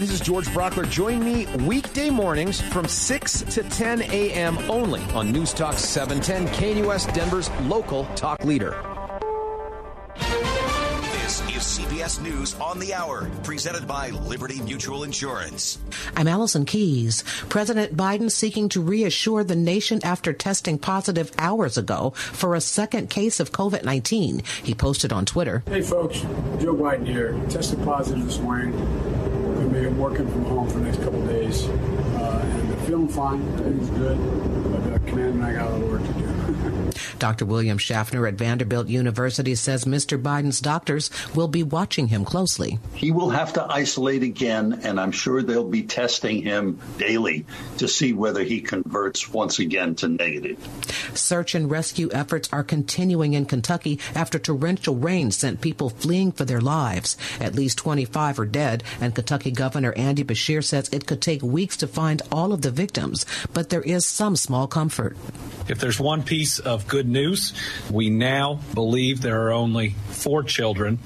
This is George Brauchler. Join me weekday mornings from 6 to 10 a.m. only on News Talk 710 KNUS Denver's local talk leader. This is CBS News on the Hour, presented by Liberty Mutual Insurance. I'm Allison Keyes. President Biden seeking to reassure the nation after testing positive hours ago for a second case of COVID 19. He posted on Twitter. Hey, folks, Joe Biden here. Tested positive this morning. Be working from home for the next couple days. Uh, and feeling fine. Everything's good. But uh, Command and I got a little work. Dr. William Schaffner at Vanderbilt University says Mr. Biden's doctors will be watching him closely. He will have to isolate again, and I'm sure they'll be testing him daily to see whether he converts once again to negative. Search and rescue efforts are continuing in Kentucky after torrential rain sent people fleeing for their lives. At least 25 are dead, and Kentucky Governor Andy Beshear says it could take weeks to find all of the victims, but there is some small comfort. If there's one piece of good news, we now believe there are only four children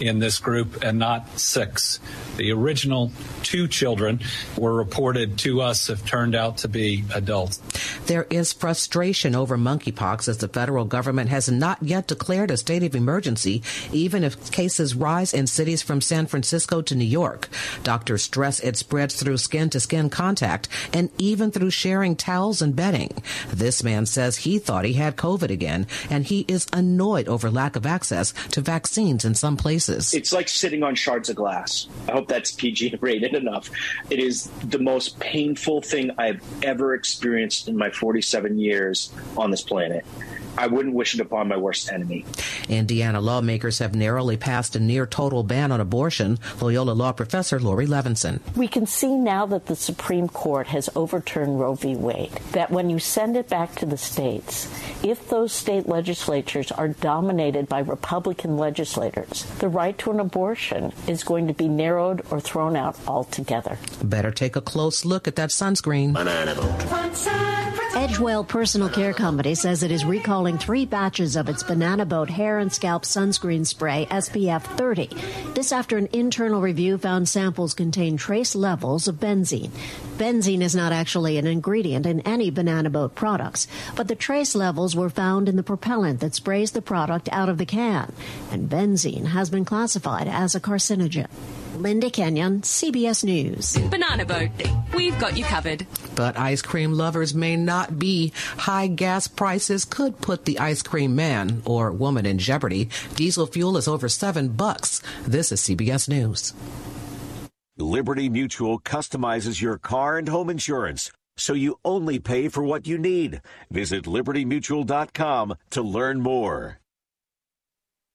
in this group and not six. The original two children were reported to us have turned out to be adults. There is frustration over monkeypox as the federal government has not yet declared a state of emergency, even if cases rise in cities from San Francisco to New York. Doctors stress it spreads through skin to skin contact and even through sharing towels and bedding. This man says he thought he had COVID again, and he is annoyed over lack of access to vaccines in some places. It's like sitting on shards of glass. I hope that's PG rated enough. It is the most painful thing I've ever experienced in my 47 years on this planet. I wouldn't wish it upon my worst enemy. Indiana lawmakers have narrowly passed a near total ban on abortion. Loyola Law professor Laurie Levenson. We can see now that the Supreme Court has overturned Roe v. Wade that when you send it back to the states, if those state legislatures are dominated by Republican legislators, the right to an abortion is going to be narrowed or thrown out altogether. Better take a close look at that sunscreen. Banana Edgewell Personal Care Company says it is recalling three batches of its Banana Boat hair and scalp sunscreen spray SPF 30. This after an internal review found samples contain trace levels of benzene. Benzene is not actually an ingredient in any Banana Boat products, but the trace levels were found in the propellant that sprays the product out of the can, and benzene has been classified as a carcinogen. Linda Kenyon, CBS News. Banana Boat. We've got you covered. But ice cream lovers may not be. High gas prices could put the ice cream man or woman in jeopardy. Diesel fuel is over seven bucks. This is CBS News. Liberty Mutual customizes your car and home insurance so you only pay for what you need. Visit libertymutual.com to learn more.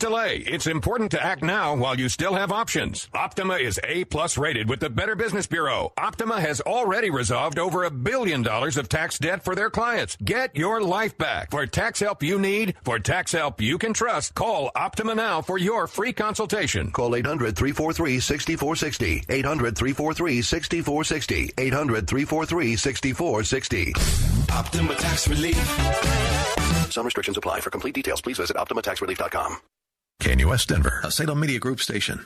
delay. It's important to act now while you still have options. Optima is A plus rated with the Better Business Bureau. Optima has already resolved over a billion dollars of tax debt for their clients. Get your life back. For tax help you need, for tax help you can trust, call Optima now for your free consultation. Call 800 343 6460. 800 343 6460. 800 343 6460. Optima Tax Relief. Some restrictions apply. For complete details, please visit OptimaTaxRelief.com. KNUS Denver, a Salem Media Group station.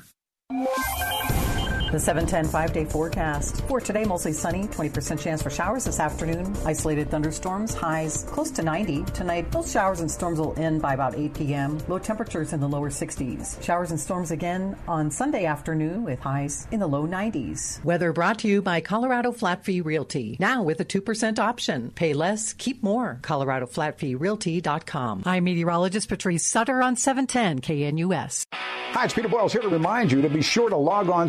The 710 five day forecast. For today, mostly sunny, 20% chance for showers this afternoon. Isolated thunderstorms, highs close to 90. Tonight, both showers and storms will end by about 8 p.m. Low temperatures in the lower 60s. Showers and storms again on Sunday afternoon with highs in the low 90s. Weather brought to you by Colorado Flat Fee Realty. Now with a 2% option. Pay less, keep more. ColoradoFlatFeeRealty.com. I'm meteorologist Patrice Sutter on 710 KNUS. Hi, it's Peter Boyles here to remind you to be sure to log on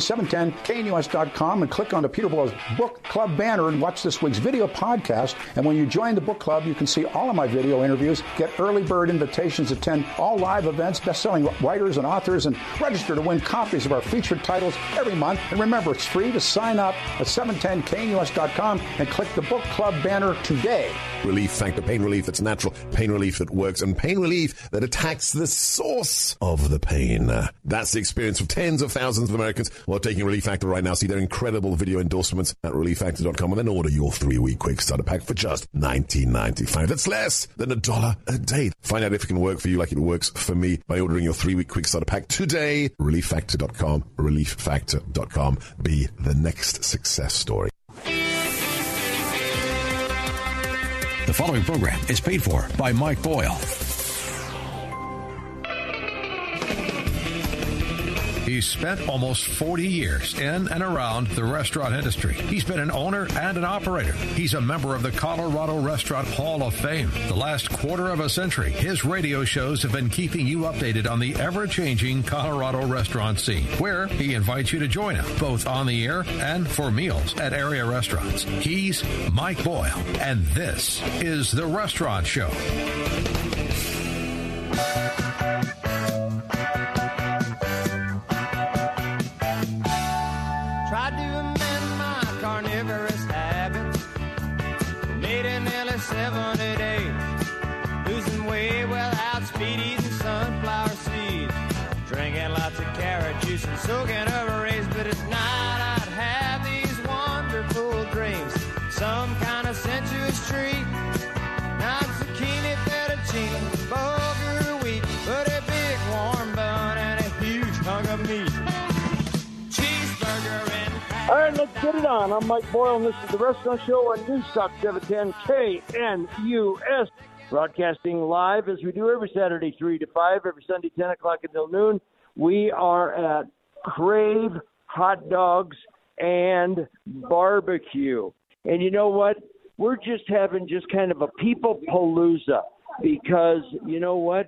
710knus.com and click on the Peter Boyles Book Club banner and watch this week's video podcast. And when you join the book club, you can see all of my video interviews, get early bird invitations attend all live events, best-selling writers and authors, and register to win copies of our featured titles every month. And remember, it's free to sign up at 710knus.com and click the book club banner today. Relief pain relief that's natural, pain relief that works, and pain relief that attacks the source of the pain. That's the experience of tens of thousands of Americans while taking Relief Factor right now. See their incredible video endorsements at relieffactor.com and then order your three-week quick starter pack for just $19.95. That's less than a dollar a day. Find out if it can work for you like it works for me by ordering your three-week quick starter pack today. Relieffactor.com, relieffactor.com. Be the next success story. The following program is paid for by Mike Boyle. He's spent almost 40 years in and around the restaurant industry. He's been an owner and an operator. He's a member of the Colorado Restaurant Hall of Fame. The last quarter of a century, his radio shows have been keeping you updated on the ever changing Colorado restaurant scene, where he invites you to join him, both on the air and for meals at area restaurants. He's Mike Boyle, and this is The Restaurant Show. Get it on. I'm Mike Boyle, and this is the Restaurant Show on News Talk 710 KNUS. Broadcasting live as we do every Saturday, 3 to 5, every Sunday, 10 o'clock until noon. We are at Crave Hot Dogs and Barbecue. And you know what? We're just having just kind of a people palooza because you know what?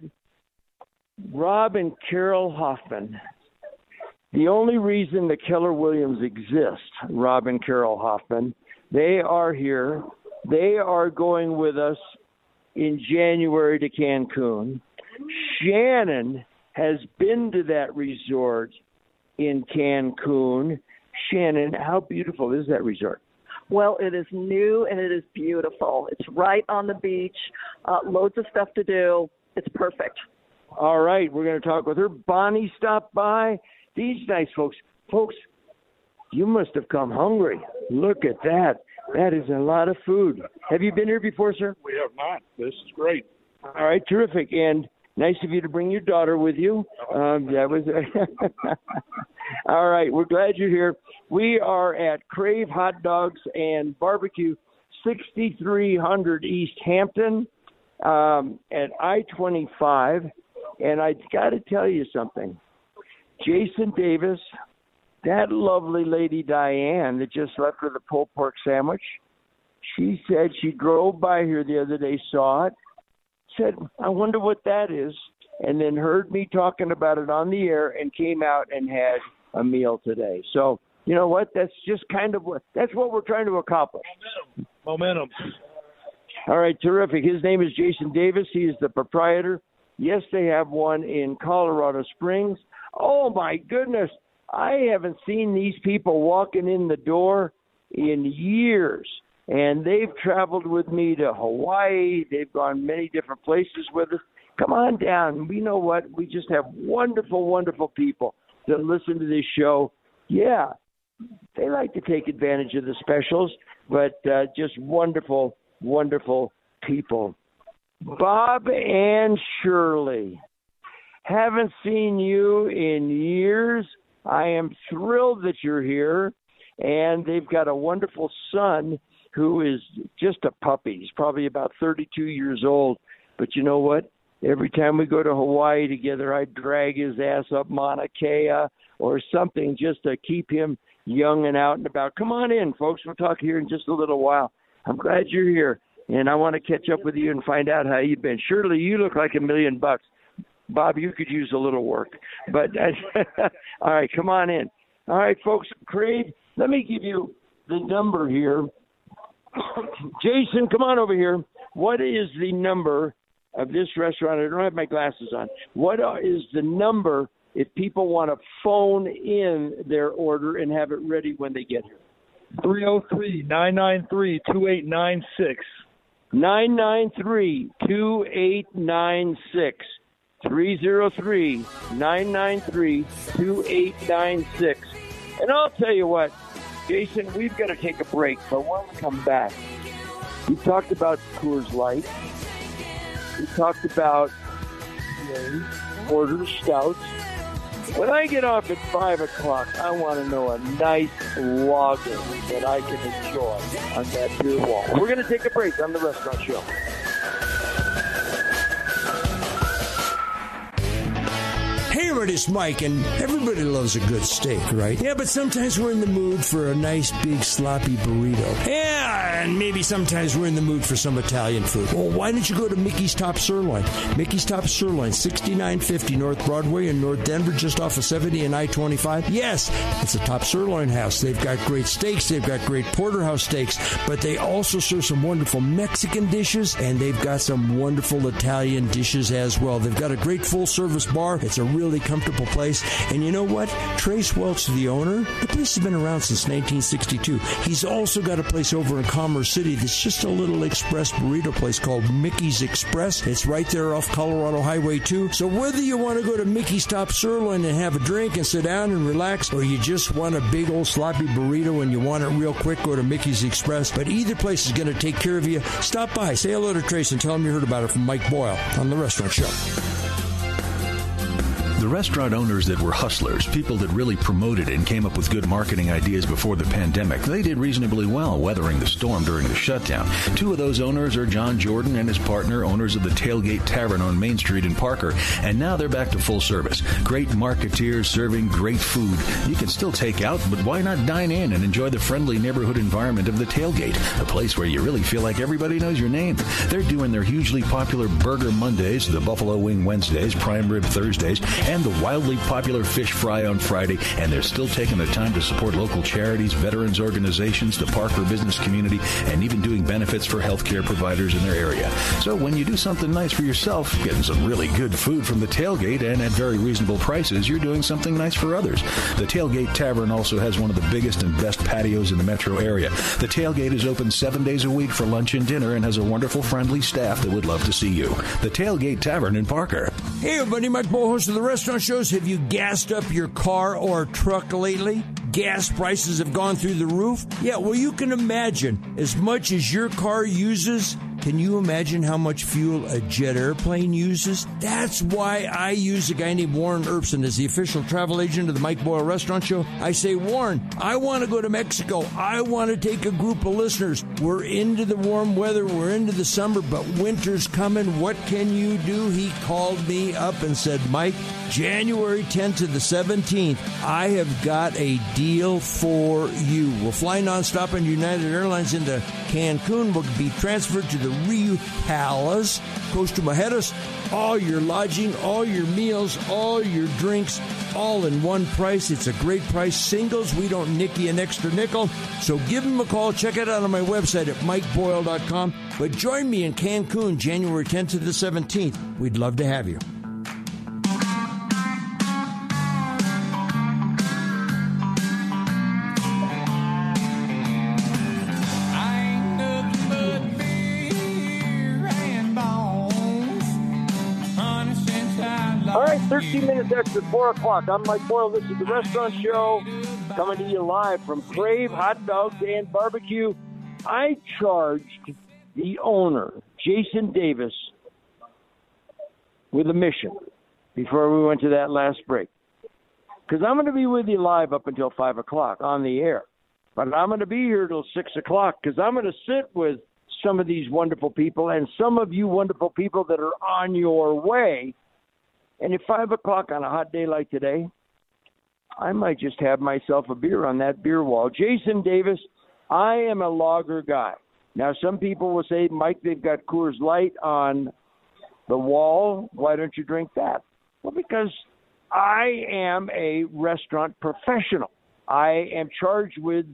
Rob and Carol Hoffman the only reason the Keller Williams exist, Rob and Carol Hoffman, they are here. They are going with us in January to Cancun. Shannon has been to that resort in Cancun. Shannon, how beautiful is that resort? Well, it is new and it is beautiful. It's right on the beach, uh, loads of stuff to do. It's perfect. All right, we're going to talk with her. Bonnie stopped by. These nice folks, folks, you must have come hungry. Look at that. That is a lot of food. Have you been here before, sir? We have not. This is great. All right, terrific. And nice of you to bring your daughter with you. Um, that was all right. We're glad you're here. We are at Crave Hot Dogs and Barbecue, 6300 East Hampton, um, at I-25. And I got to tell you something. Jason Davis, that lovely lady Diane that just left with the pulled pork sandwich, she said she drove by here the other day, saw it, said, I wonder what that is, and then heard me talking about it on the air and came out and had a meal today. So, you know what? That's just kind of what that's what we're trying to accomplish. Momentum. All right, terrific. His name is Jason Davis. He is the proprietor. Yes, they have one in Colorado Springs. Oh my goodness. I haven't seen these people walking in the door in years. And they've traveled with me to Hawaii. They've gone many different places with us. Come on down. We know what? We just have wonderful, wonderful people that listen to this show. Yeah, they like to take advantage of the specials, but uh, just wonderful, wonderful people. Bob and Shirley. Haven't seen you in years. I am thrilled that you're here. And they've got a wonderful son who is just a puppy. He's probably about 32 years old. But you know what? Every time we go to Hawaii together, I drag his ass up Mauna Kea or something just to keep him young and out and about. Come on in, folks. We'll talk here in just a little while. I'm glad you're here, and I want to catch up with you and find out how you've been. Shirley you look like a million bucks. Bob, you could use a little work. But all right, come on in. All right, folks. Craig, let me give you the number here. Jason, come on over here. What is the number of this restaurant? I don't have my glasses on. What is the number if people want to phone in their order and have it ready when they get here? 303 993 2896. 993 2896. 303 993 2896. And I'll tell you what, Jason, we've got to take a break, but when we come back, we talked about Coors Light. We talked about you know, order stouts. When I get off at 5 o'clock, I want to know a nice lager that I can enjoy on that beer wall. We're going to take a break on the restaurant show. Everybody, it's Mike, and everybody loves a good steak, right? Yeah, but sometimes we're in the mood for a nice, big, sloppy burrito. Yeah, and maybe sometimes we're in the mood for some Italian food. Well, why don't you go to Mickey's Top Sirloin? Mickey's Top Sirloin, 6950 North Broadway in North Denver, just off of 70 and I 25. Yes, it's a top sirloin house. They've got great steaks, they've got great porterhouse steaks, but they also serve some wonderful Mexican dishes, and they've got some wonderful Italian dishes as well. They've got a great full service bar. It's a really comfortable place. And you know what? Trace Welch, the owner, the place has been around since 1962. He's also got a place over in Commerce City that's just a little express burrito place called Mickey's Express. It's right there off Colorado Highway 2. So whether you want to go to Mickey's Top Sirloin and have a drink and sit down and relax, or you just want a big old sloppy burrito and you want it real quick, go to Mickey's Express. But either place is going to take care of you. Stop by, say hello to Trace, and tell him you heard about it from Mike Boyle on The Restaurant Show. The restaurant owners that were hustlers, people that really promoted and came up with good marketing ideas before the pandemic, they did reasonably well weathering the storm during the shutdown. Two of those owners are John Jordan and his partner, owners of the Tailgate Tavern on Main Street in Parker, and now they're back to full service. Great marketeers serving great food. You can still take out, but why not dine in and enjoy the friendly neighborhood environment of the Tailgate, a place where you really feel like everybody knows your name. They're doing their hugely popular Burger Mondays, the Buffalo Wing Wednesdays, Prime Rib Thursdays, and the wildly popular fish fry on Friday, and they're still taking the time to support local charities, veterans organizations, the Parker business community, and even doing benefits for healthcare providers in their area. So when you do something nice for yourself, getting some really good food from the tailgate and at very reasonable prices, you're doing something nice for others. The Tailgate Tavern also has one of the biggest and best patios in the metro area. The tailgate is open seven days a week for lunch and dinner and has a wonderful, friendly staff that would love to see you. The Tailgate Tavern in Parker. Hey, everybody, Mike Boyle, host of the restaurant shows. Have you gassed up your car or truck lately? Gas prices have gone through the roof? Yeah, well, you can imagine as much as your car uses. Can you imagine how much fuel a jet airplane uses? That's why I use a guy named Warren Erbson as the official travel agent of the Mike Boyle Restaurant Show. I say, Warren, I want to go to Mexico. I want to take a group of listeners. We're into the warm weather, we're into the summer, but winter's coming. What can you do? He called me up and said, Mike, January 10th to the 17th, I have got a deal for you. We'll fly nonstop on United Airlines into Cancun. We'll be transferred to the Riu Palace, Costa Mujeres. All your lodging, all your meals, all your drinks, all in one price. It's a great price. Singles, we don't nick you an extra nickel. So give them a call. Check it out on my website at mikeboyle.com. But join me in Cancun January 10th to the 17th. We'd love to have you. 13 at 4 o'clock. I'm Mike Boyle. This is the Restaurant Show coming to you live from Crave Hot Dogs and Barbecue. I charged the owner, Jason Davis, with a mission before we went to that last break. because I'm going to be with you live up until 5 o'clock on the air. But I'm going to be here till 6 o'clock because I'm going to sit with some of these wonderful people and some of you wonderful people that are on your way. And at 5 o'clock on a hot day like today, I might just have myself a beer on that beer wall. Jason Davis, I am a lager guy. Now, some people will say, Mike, they've got Coors Light on the wall. Why don't you drink that? Well, because I am a restaurant professional. I am charged with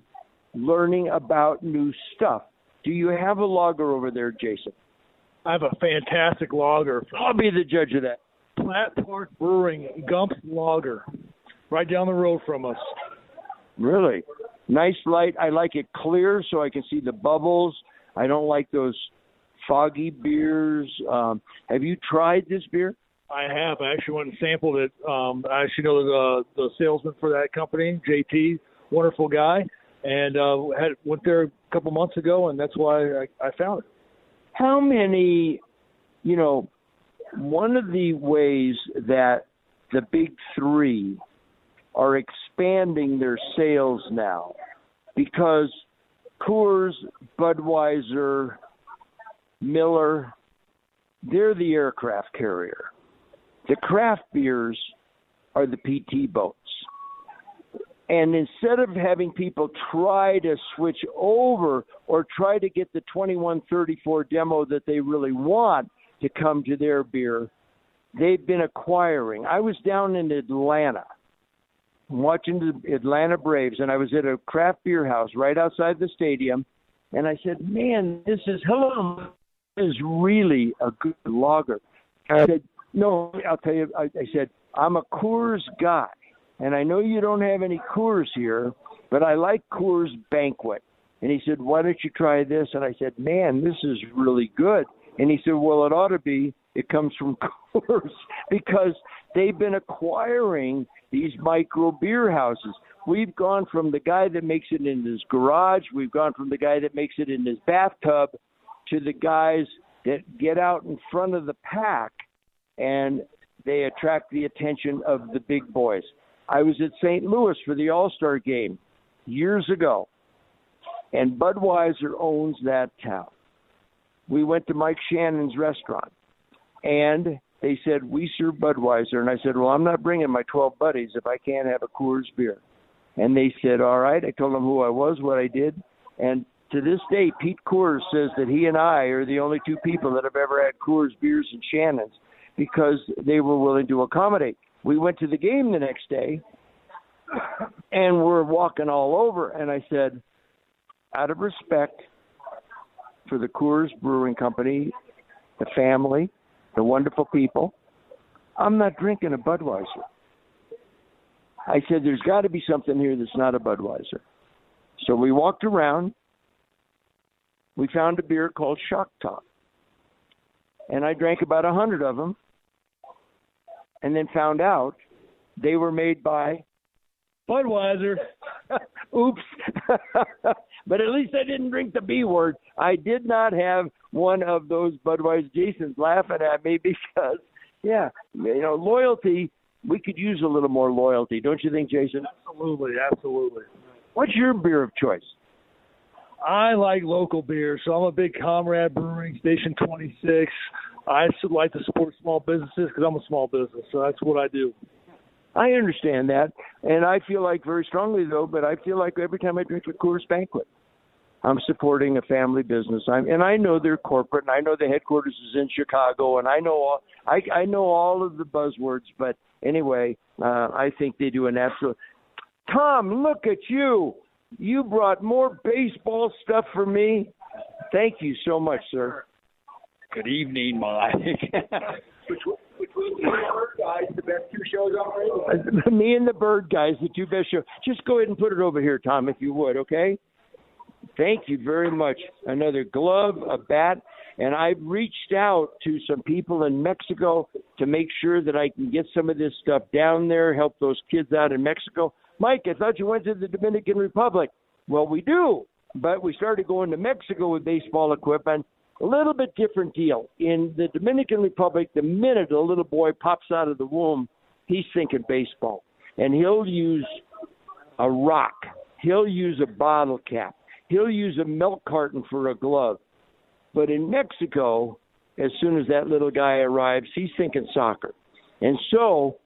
learning about new stuff. Do you have a lager over there, Jason? I have a fantastic lager. I'll be the judge of that. Platt Park Brewing Gump's Lager, right down the road from us. Really? Nice light. I like it clear so I can see the bubbles. I don't like those foggy beers. Um, have you tried this beer? I have. I actually went and sampled it. Um, I actually know the the salesman for that company, JT, wonderful guy, and uh, had went there a couple months ago, and that's why I, I found it. How many, you know, one of the ways that the big three are expanding their sales now because Coors, Budweiser, Miller, they're the aircraft carrier. The craft beers are the PT boats. And instead of having people try to switch over or try to get the 2134 demo that they really want to come to their beer, they've been acquiring. I was down in Atlanta watching the Atlanta Braves, and I was at a craft beer house right outside the stadium, and I said, "Man, this is hello, this is really a good lager." I said, "No, I'll tell you." I, I said, "I'm a Coors guy, and I know you don't have any Coors here, but I like Coors Banquet." And he said, "Why don't you try this?" And I said, "Man, this is really good." And he said, "Well, it ought to be. It comes from Coors because they've been acquiring these micro beer houses. We've gone from the guy that makes it in his garage, we've gone from the guy that makes it in his bathtub to the guys that get out in front of the pack and they attract the attention of the big boys. I was at St. Louis for the All Star game years ago, and Budweiser owns that town. We went to Mike Shannon's restaurant, and they said we serve Budweiser, and I said, well, I'm not bringing my 12 buddies if I can't have a Coors beer. And they said, all right. I told them who I was, what I did, and to this day, Pete Coors says that he and I are the only two people that have ever had Coors beers and Shannon's because they were willing to accommodate. We went to the game the next day, and we're walking all over, and I said, out of respect for the Coors Brewing Company, the family, the wonderful people. I'm not drinking a Budweiser. I said, there's got to be something here that's not a Budweiser. So we walked around. We found a beer called Shock Top. And I drank about a hundred of them and then found out they were made by Budweiser. Oops. but at least I didn't drink the B word. I did not have one of those Budweiser. Jason's laughing at me because, yeah, you know, loyalty. We could use a little more loyalty, don't you think, Jason? Absolutely, absolutely. What's your beer of choice? I like local beer, so I'm a big Comrade Brewing, Station 26. I like to support small businesses because I'm a small business, so that's what I do. I understand that, and I feel like very strongly though. But I feel like every time I drink a Coors Banquet, I'm supporting a family business. I'm, and I know they're corporate, and I know the headquarters is in Chicago, and I know all I, I know all of the buzzwords. But anyway, uh, I think they do an absolute. Tom, look at you! You brought more baseball stuff for me. Thank you so much, sir. Good evening, Mike. bird guys, the best two shows on radio. Me and the bird guys, the two best shows. Just go ahead and put it over here, Tom, if you would, okay? Thank you very much. Another glove, a bat, and I've reached out to some people in Mexico to make sure that I can get some of this stuff down there, help those kids out in Mexico. Mike, I thought you went to the Dominican Republic. Well, we do, but we started going to Mexico with baseball equipment. A little bit different deal. In the Dominican Republic, the minute a little boy pops out of the womb, he's thinking baseball. and he'll use a rock. He'll use a bottle cap. He'll use a milk carton for a glove. But in Mexico, as soon as that little guy arrives, he's thinking soccer. And so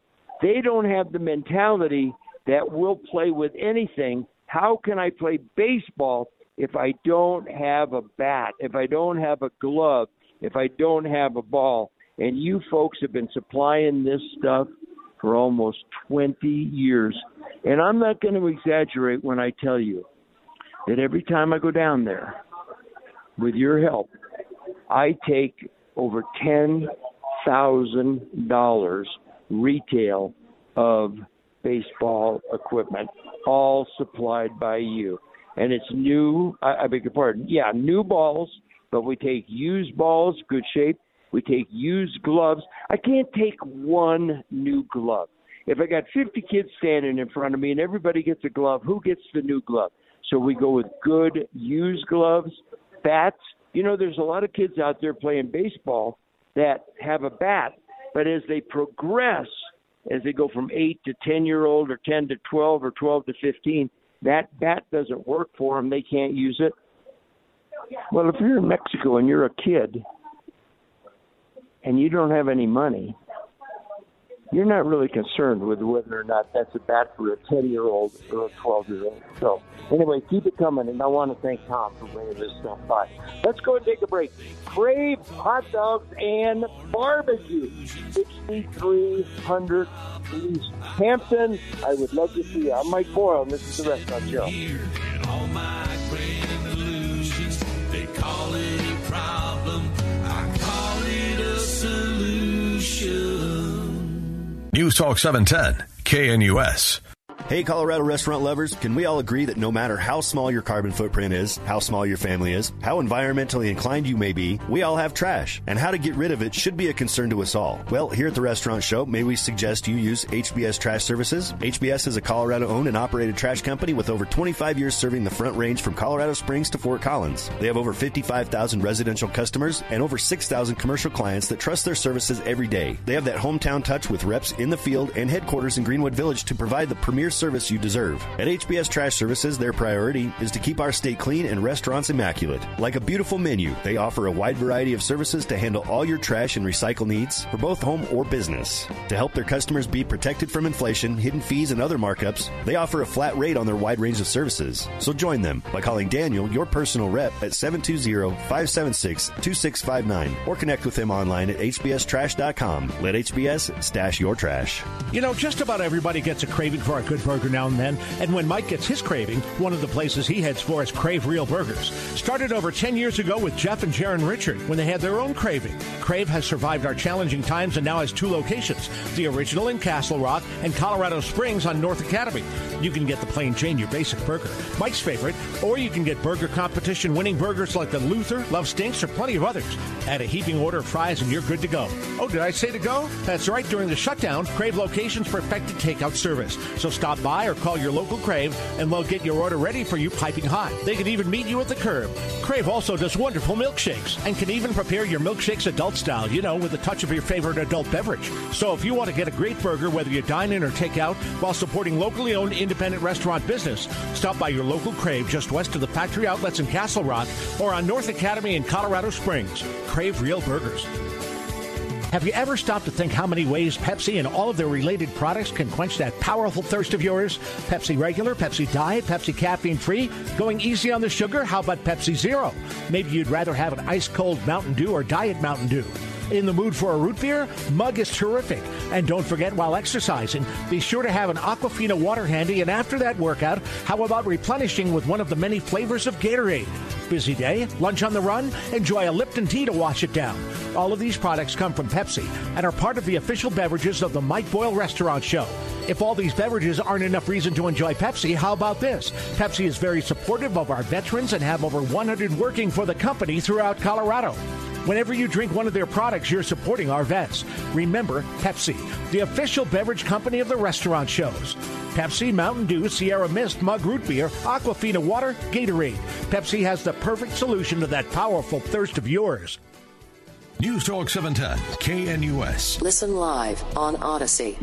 they don't have the mentality that we'll play with anything. How can I play baseball if I don't have a bat, if I don't have a glove, if I don't have a ball? And you folks have been supplying this stuff for almost 20 years. And I'm not going to exaggerate when I tell you that every time I go down there, with your help, I take over $10,000 retail of baseball equipment, all supplied by you. And it's new, I, I beg your pardon, yeah, new balls, but we take used balls, good shape. We take used gloves. I can't take one new glove. If I got 50 kids standing in front of me and everybody gets a glove, who gets the new glove? So we go with good used gloves, bats. You know, there's a lot of kids out there playing baseball that have a bat, but as they progress, as they go from 8 to 10 year old or 10 to 12 or 12 to 15, that bat doesn't work for them. They can't use it. Well, if you're in Mexico and you're a kid and you don't have any money, you're not really concerned with whether or not that's a bat for a 10 year old or a 12 year old. So, anyway, keep it coming, and I want to thank Tom for bringing this stuff by. Let's go and take a break. Crave hot dogs and barbecue, 6300 East Hampton. I would love to see you. I'm Mike Boyle, and this is the Restaurant Show. News Talk 710, KNUS. Hey, Colorado restaurant lovers, can we all agree that no matter how small your carbon footprint is, how small your family is, how environmentally inclined you may be, we all have trash, and how to get rid of it should be a concern to us all. Well, here at the Restaurant Show, may we suggest you use HBS Trash Services? HBS is a Colorado owned and operated trash company with over 25 years serving the front range from Colorado Springs to Fort Collins. They have over 55,000 residential customers and over 6,000 commercial clients that trust their services every day. They have that hometown touch with reps in the field and headquarters in Greenwood Village to provide the premier service you deserve. At HBS Trash Services, their priority is to keep our state clean and restaurants immaculate. Like a beautiful menu, they offer a wide variety of services to handle all your trash and recycle needs for both home or business. To help their customers be protected from inflation, hidden fees, and other markups, they offer a flat rate on their wide range of services. So join them by calling Daniel, your personal rep, at 720-576-2659 or connect with him online at hbstrash.com. Let HBS stash your trash. You know, just about everybody gets a craving for a good burger now and then. And when Mike gets his craving, one of the places he heads for is Crave Real Burgers. Started over 10 years ago with Jeff and Jaron Richard when they had their own craving. Crave has survived our challenging times and now has two locations the original in Castle Rock and Colorado Springs on North Academy. You can get the plain Jane, your basic burger, Mike's favorite, or you can get burger competition winning burgers like the Luther, Love Stinks, or plenty of others. Add a heaping order of fries and you're good to go. Oh, did I say to go? That's right. During the shutdown, Crave locations perfected takeout service. So stop by or call your local Crave and they'll get your order ready for you piping hot. They can even meet you at the curb. Crave also does wonderful milkshakes and can even prepare your milkshakes adult style, you know, with a touch of your favorite adult beverage. So if you want to get a great burger, whether you dine in or take out, while supporting locally owned independent restaurant business, stop by your local Crave just west of the factory outlets in Castle Rock or on North Academy in Colorado Springs. Crave Real Burgers. Have you ever stopped to think how many ways Pepsi and all of their related products can quench that powerful thirst of yours? Pepsi Regular, Pepsi Diet, Pepsi Caffeine Free? Going easy on the sugar? How about Pepsi Zero? Maybe you'd rather have an ice cold Mountain Dew or Diet Mountain Dew. In the mood for a root beer? Mug is terrific. And don't forget, while exercising, be sure to have an Aquafina water handy. And after that workout, how about replenishing with one of the many flavors of Gatorade? Busy day? Lunch on the run? Enjoy a Lipton tea to wash it down. All of these products come from Pepsi and are part of the official beverages of the Mike Boyle Restaurant Show. If all these beverages aren't enough reason to enjoy Pepsi, how about this? Pepsi is very supportive of our veterans and have over 100 working for the company throughout Colorado. Whenever you drink one of their products, you're supporting our vets. Remember, Pepsi, the official beverage company of the restaurant shows. Pepsi, Mountain Dew, Sierra Mist, Mug Root Beer, Aquafina Water, Gatorade. Pepsi has the perfect solution to that powerful thirst of yours. News Talk 710, KNUS. Listen live on Odyssey.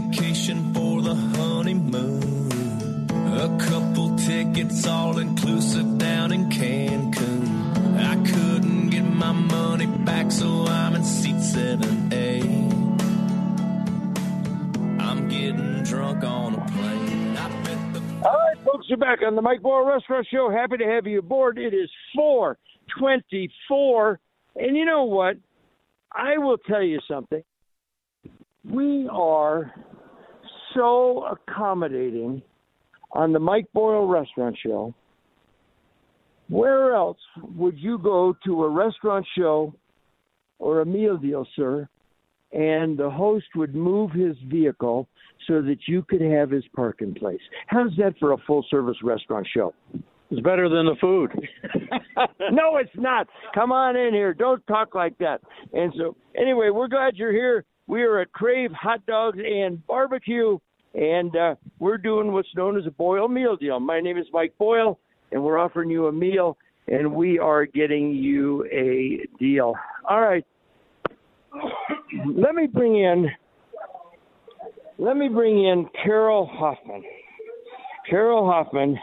Vacation for the honeymoon. A couple tickets all inclusive down in Cancun. I couldn't get my money back, so I'm in seat 7A. Eh? I'm getting drunk on a plane. All right, folks, we're back on the Mike Boyle Restaurant Show. Happy to have you aboard. It is 424. And you know what? I will tell you something. We are so accommodating on the Mike Boyle Restaurant Show. Where else would you go to a restaurant show or a meal deal, sir, and the host would move his vehicle so that you could have his parking place? How's that for a full service restaurant show? It's better than the food. no, it's not. Come on in here. Don't talk like that. And so, anyway, we're glad you're here. We are at Crave Hot Dogs and Barbecue, and uh, we're doing what's known as a Boyle Meal Deal. My name is Mike Boyle, and we're offering you a meal, and we are getting you a deal. All right. Let me bring in. Let me bring in Carol Hoffman. Carol Hoffman.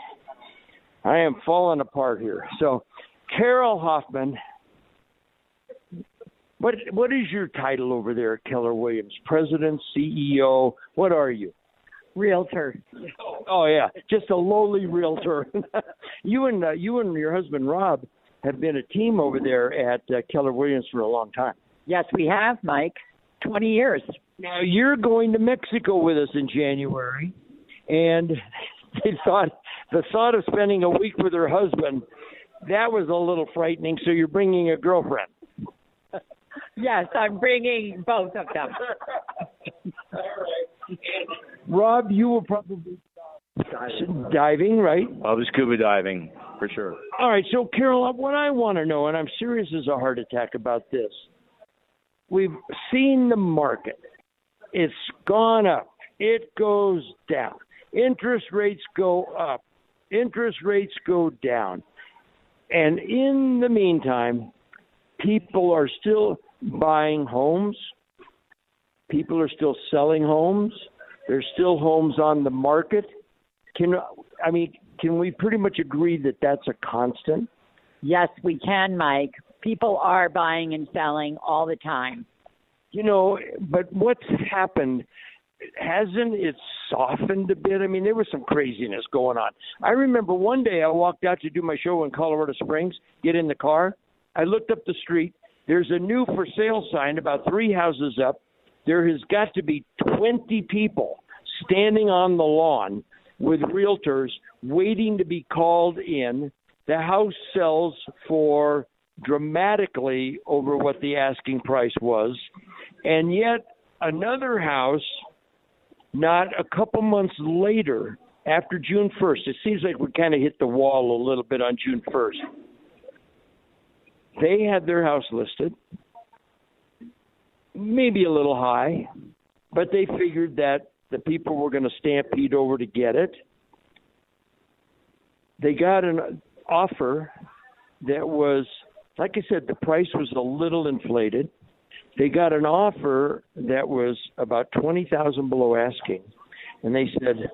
I am falling apart here. So, Carol Hoffman. What what is your title over there at Keller Williams? President, CEO. What are you? Realtor. Oh yeah, just a lowly realtor. you and uh, you and your husband Rob have been a team over there at uh, Keller Williams for a long time. Yes, we have, Mike. 20 years. Now you're going to Mexico with us in January, and they thought the thought of spending a week with her husband that was a little frightening. So you're bringing a girlfriend. Yes, I'm bringing both of them. Rob, you will probably diving, right? I was be scuba diving for sure. All right. So Carol, what I want to know, and I'm serious as a heart attack about this. We've seen the market. It's gone up. It goes down. Interest rates go up. Interest rates go down. And in the meantime, people are still buying homes. People are still selling homes. There's still homes on the market. Can I mean, can we pretty much agree that that's a constant? Yes, we can, Mike. People are buying and selling all the time. You know, but what's happened? Hasn't it softened a bit? I mean, there was some craziness going on. I remember one day I walked out to do my show in Colorado Springs, get in the car. I looked up the street. There's a new for sale sign about three houses up. There has got to be 20 people standing on the lawn with realtors waiting to be called in. The house sells for dramatically over what the asking price was. And yet, another house, not a couple months later, after June 1st, it seems like we kind of hit the wall a little bit on June 1st. They had their house listed, maybe a little high, but they figured that the people were going to stampede over to get it. They got an offer that was, like I said, the price was a little inflated. They got an offer that was about twenty thousand below asking, and they said,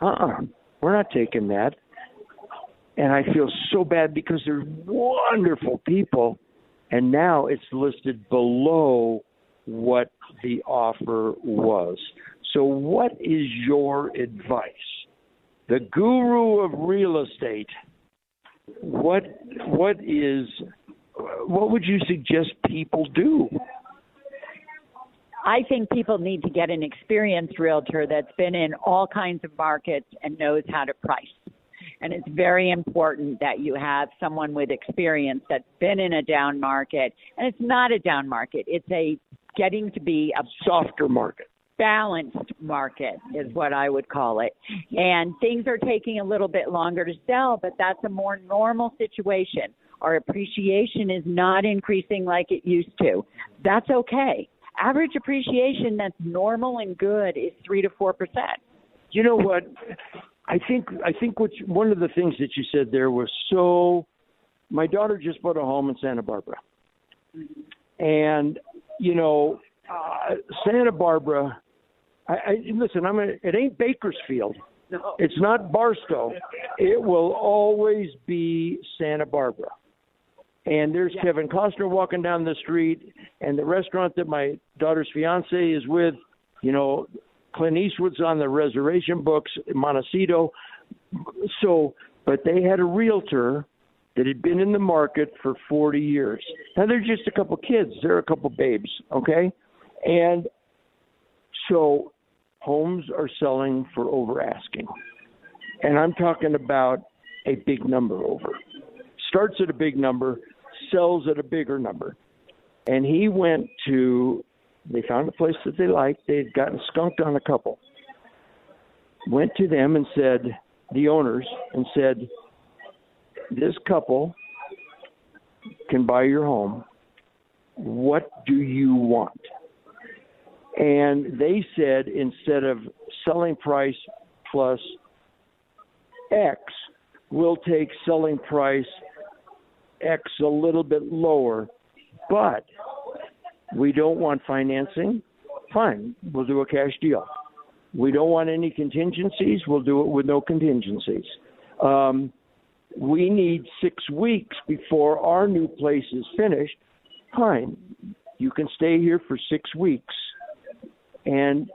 "Uh, uh-uh, we're not taking that." And I feel so bad because they're wonderful people, and now it's listed below what the offer was. So, what is your advice? The guru of real estate. What what is what would you suggest people do? I think people need to get an experienced realtor that's been in all kinds of markets and knows how to price. And it's very important that you have someone with experience that's been in a down market. And it's not a down market, it's a getting to be a softer market. Balanced market is what I would call it. And things are taking a little bit longer to sell, but that's a more normal situation. Our appreciation is not increasing like it used to. That's okay average appreciation that's normal and good is three to four percent. You know what? I think I think what you, one of the things that you said there was so. My daughter just bought a home in Santa Barbara, and you know, uh, Santa Barbara I, I listen. I'm. A, it ain't Bakersfield. No. It's not Barstow. It will always be Santa Barbara. And there's Kevin Costner walking down the street, and the restaurant that my daughter's fiance is with, you know, Clint Eastwood's on the reservation books, Montecito. So, but they had a realtor that had been in the market for 40 years. Now they're just a couple kids, they're a couple babes, okay? And so homes are selling for over asking. And I'm talking about a big number over. Starts at a big number, sells at a bigger number. And he went to, they found a place that they liked. They had gotten skunked on a couple. Went to them and said, the owners, and said, this couple can buy your home. What do you want? And they said instead of selling price plus X, we'll take selling price X a little bit lower, but we don't want financing. Fine, we'll do a cash deal. We don't want any contingencies. We'll do it with no contingencies. Um, we need six weeks before our new place is finished. Fine, you can stay here for six weeks, and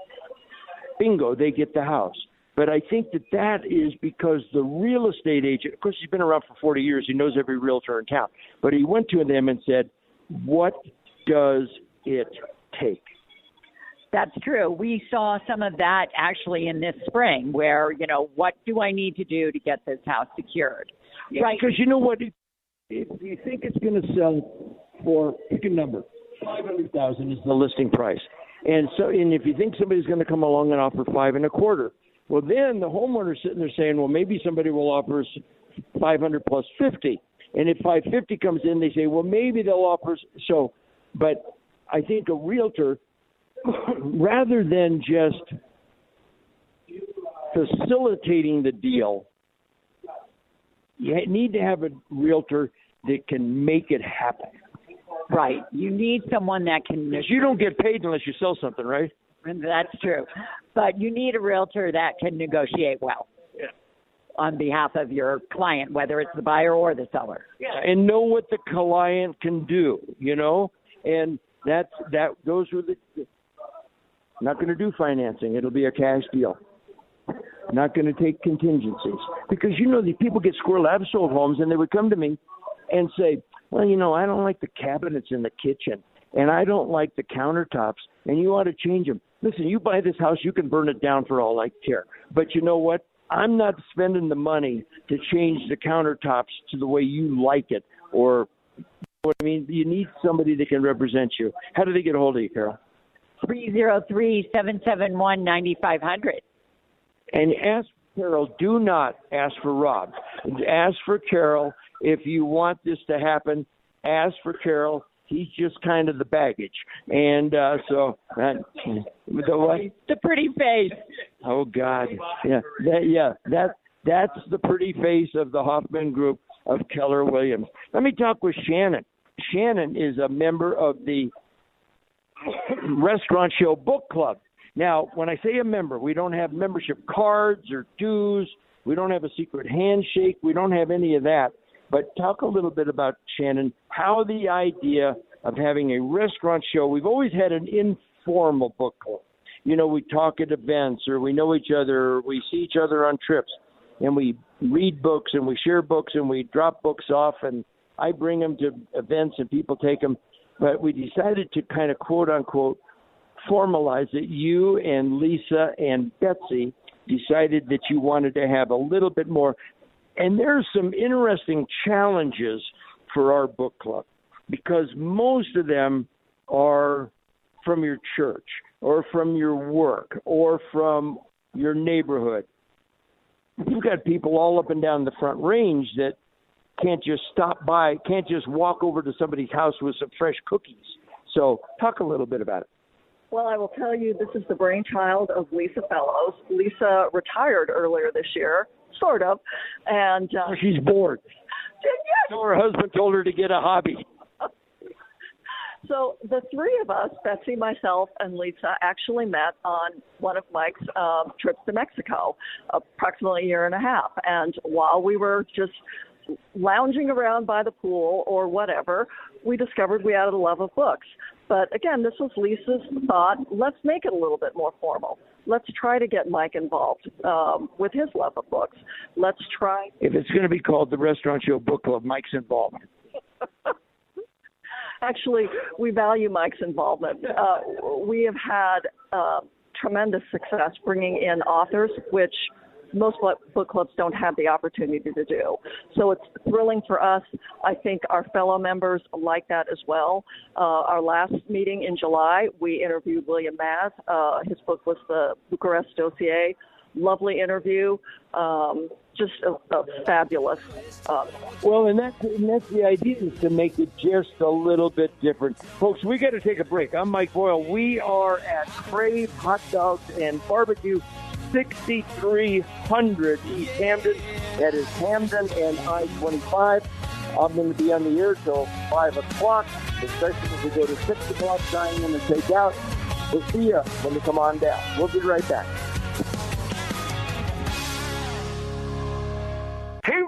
bingo, they get the house. But I think that that is because the real estate agent, of course, he's been around for 40 years. He knows every realtor in town. But he went to them and said, What does it take? That's true. We saw some of that actually in this spring where, you know, what do I need to do to get this house secured? Right. Because you know what? If, if you think it's going to sell for, pick a number, 500000 is the listing price. And so, and if you think somebody's going to come along and offer five and a quarter, well, then the homeowner's sitting there saying, well, maybe somebody will offer us 500 plus 50. And if 550 comes in, they say, well, maybe they'll offer. So, but I think a realtor, rather than just facilitating the deal, you need to have a realtor that can make it happen. Right. You need someone that can. Because you don't get paid unless you sell something, right? That's true. But you need a realtor that can negotiate well on behalf of your client, whether it's the buyer or the seller. Yeah, and know what the client can do, you know, and that's that. Those were the. Not going to do financing. It'll be a cash deal. Not going to take contingencies because you know the people get squirreled. I've sold homes and they would come to me and say, "Well, you know, I don't like the cabinets in the kitchen, and I don't like the countertops, and you ought to change them." Listen, you buy this house, you can burn it down for all I care. But you know what? I'm not spending the money to change the countertops to the way you like it, or what I mean. You need somebody that can represent you. How do they get a hold of you, Carol? Three zero three seven seven one ninety five hundred. and ask Carol. Do not ask for Rob. Ask for Carol if you want this to happen. Ask for Carol. He's just kind of the baggage, and uh, so that, the what? The pretty face. Oh God, yeah, that, yeah, that that's the pretty face of the Hoffman Group of Keller Williams. Let me talk with Shannon. Shannon is a member of the Restaurant Show Book Club. Now, when I say a member, we don't have membership cards or dues. We don't have a secret handshake. We don't have any of that. But talk a little bit about Shannon, how the idea of having a restaurant show. We've always had an informal book club. You know, we talk at events or we know each other, or we see each other on trips, and we read books and we share books and we drop books off and I bring them to events and people take them. But we decided to kind of quote unquote formalize it. You and Lisa and Betsy decided that you wanted to have a little bit more. And there's some interesting challenges for our book club because most of them are from your church or from your work or from your neighborhood. You've got people all up and down the front range that can't just stop by, can't just walk over to somebody's house with some fresh cookies. So, talk a little bit about it. Well, I will tell you, this is the brainchild of Lisa Fellows. Lisa retired earlier this year, sort of, and uh, She's bored. yes. So her husband told her to get a hobby. So the three of us, Betsy, myself, and Lisa, actually met on one of Mike's um, trips to Mexico, approximately a year and a half. And while we were just lounging around by the pool or whatever, we discovered we had a love of books. But again, this was Lisa's thought. Let's make it a little bit more formal. Let's try to get Mike involved um, with his love of books. Let's try. If it's going to be called the Restaurant Show Book Club, Mike's involved. Actually, we value Mike's involvement. Uh, we have had uh, tremendous success bringing in authors, which most book clubs don't have the opportunity to do. So it's thrilling for us. I think our fellow members like that as well. Uh, our last meeting in July, we interviewed William Maz. Uh, his book was the Bucharest Dossier. Lovely interview. Um, just a, a fabulous. Uh, well, and that's, and that's the idea is to make it just a little bit different. Folks, we got to take a break. I'm Mike Boyle. We are at Crave Hot Dogs and Barbecue 6300 East Hampden. That is Hampden and I 25. I'm going to be on the air till 5 o'clock, especially if we go to 6 o'clock, dine in and take out. We'll see you when we come on down. We'll be right back.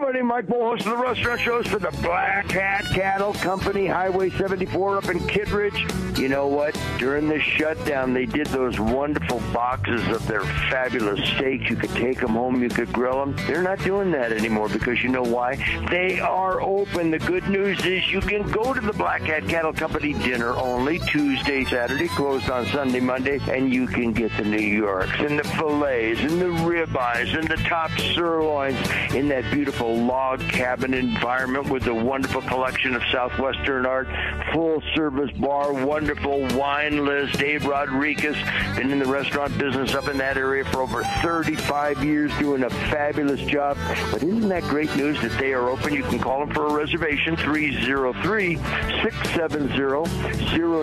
Everybody, Mike Boyle, host of the restaurant shows for the Black Hat Cattle Company, Highway 74 up in Kittredge. You know what? During the shutdown, they did those wonderful boxes of their fabulous steaks. You could take them home, you could grill them. They're not doing that anymore because you know why? They are open. The good news is you can go to the Black Hat Cattle Company dinner only Tuesday, Saturday, closed on Sunday, Monday, and you can get the New Yorks and the fillets and the ribeyes and the top sirloins in that beautiful beautiful log cabin environment with a wonderful collection of Southwestern art, full service bar, wonderful wine list. Dave Rodriguez, been in the restaurant business up in that area for over 35 years, doing a fabulous job. But isn't that great news that they are open? You can call them for a reservation, 303 670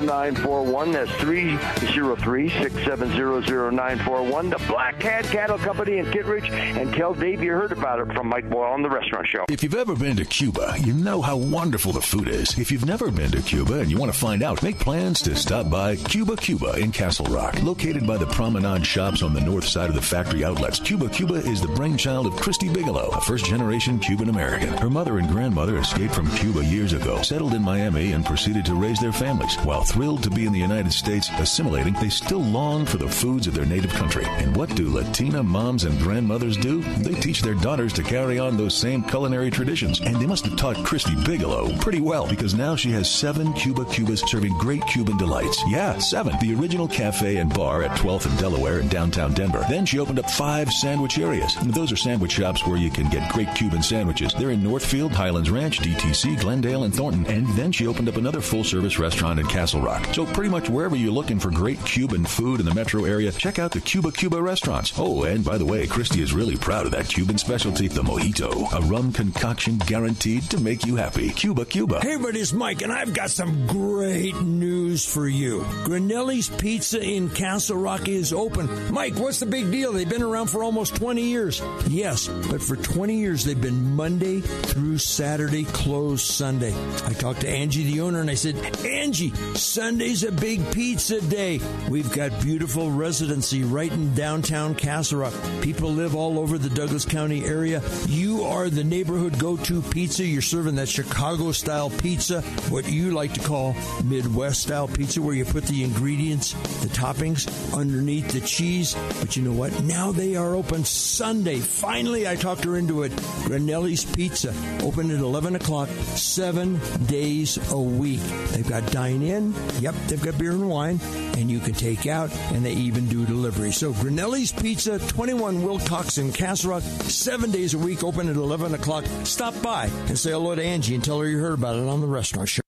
0941. That's 303 670 0941. The Black Hat Cattle Company in Kittredge. And tell Dave you heard about it from Mike Boyle on the restaurant show. If you've ever been to Cuba, you know how wonderful the food is. If you've never been to Cuba and you want to find out, make plans to stop by Cuba Cuba in Castle Rock. Located by the promenade shops on the north side of the factory outlets, Cuba Cuba is the brainchild of Christy Bigelow, a first generation Cuban American. Her mother and grandmother escaped from Cuba years ago, settled in Miami, and proceeded to raise their families. While thrilled to be in the United States assimilating, they still long for the foods of their native country. And what do Latina moms and grandmothers do? They teach their daughters to carry on those same culinary traditions. And they must have taught Christy Bigelow pretty well because now she has seven Cuba Cubas serving great Cuban delights. Yeah, seven. The original cafe and bar at 12th and Delaware in downtown Denver. Then she opened up five sandwich areas. Those are sandwich shops where you can get great Cuban sandwiches. They're in Northfield, Highlands Ranch, DTC, Glendale, and Thornton. And then she opened up another full service restaurant in Castle Rock. So pretty much wherever you're looking for great Cuban food in the metro area, check out the Cuba Cuba restaurants. Oh, and by the way, Christy is really proud of that Cuban specialty, the mojito a rum concoction guaranteed to make you happy. Cuba Cuba. Hey, everybody, it's Mike, and I've got some great news for you. Granelli's Pizza in Castle Rock is open. Mike, what's the big deal? They've been around for almost 20 years. Yes, but for 20 years, they've been Monday through Saturday, closed Sunday. I talked to Angie, the owner, and I said, Angie, Sunday's a big pizza day. We've got beautiful residency right in downtown Castle Rock. People live all over the Douglas County area. You are the neighborhood go to pizza. You're serving that Chicago style pizza, what you like to call Midwest style pizza, where you put the ingredients, the toppings underneath the cheese. But you know what? Now they are open Sunday. Finally, I talked her into it. Granelli's Pizza, open at 11 o'clock, seven days a week. They've got dine in. Yep, they've got beer and wine, and you can take out, and they even do delivery. So Granelli's Pizza, 21 Wilcox in Castle seven days a week, open at 11 o'clock. Stop by and say hello to Angie and tell her you heard about it on the restaurant show.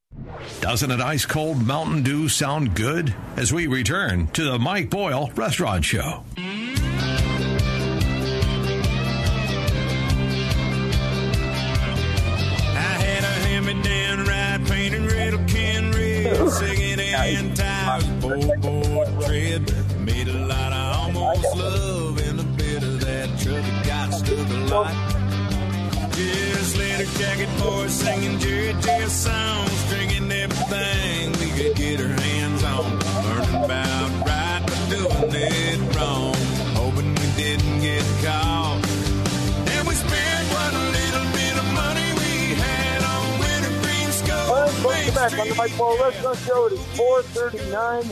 Doesn't an ice cold Mountain Dew sound good? As we return to the Mike Boyle Restaurant Show. I had a hand-me-down ride painted red can red, singing and tires, board tread. Made a lot of almost love and a bit of that truck that got stuck a lot. Just leather jacket boys singing JJ songs, drinking everything we could get our hands on. Learning about right but doing it wrong. Hoping we didn't get caught. And we spent what little bit of money we had on wintergreen Skoal. All right, welcome back on the Mike Boyle Restaurant Show. It is 439.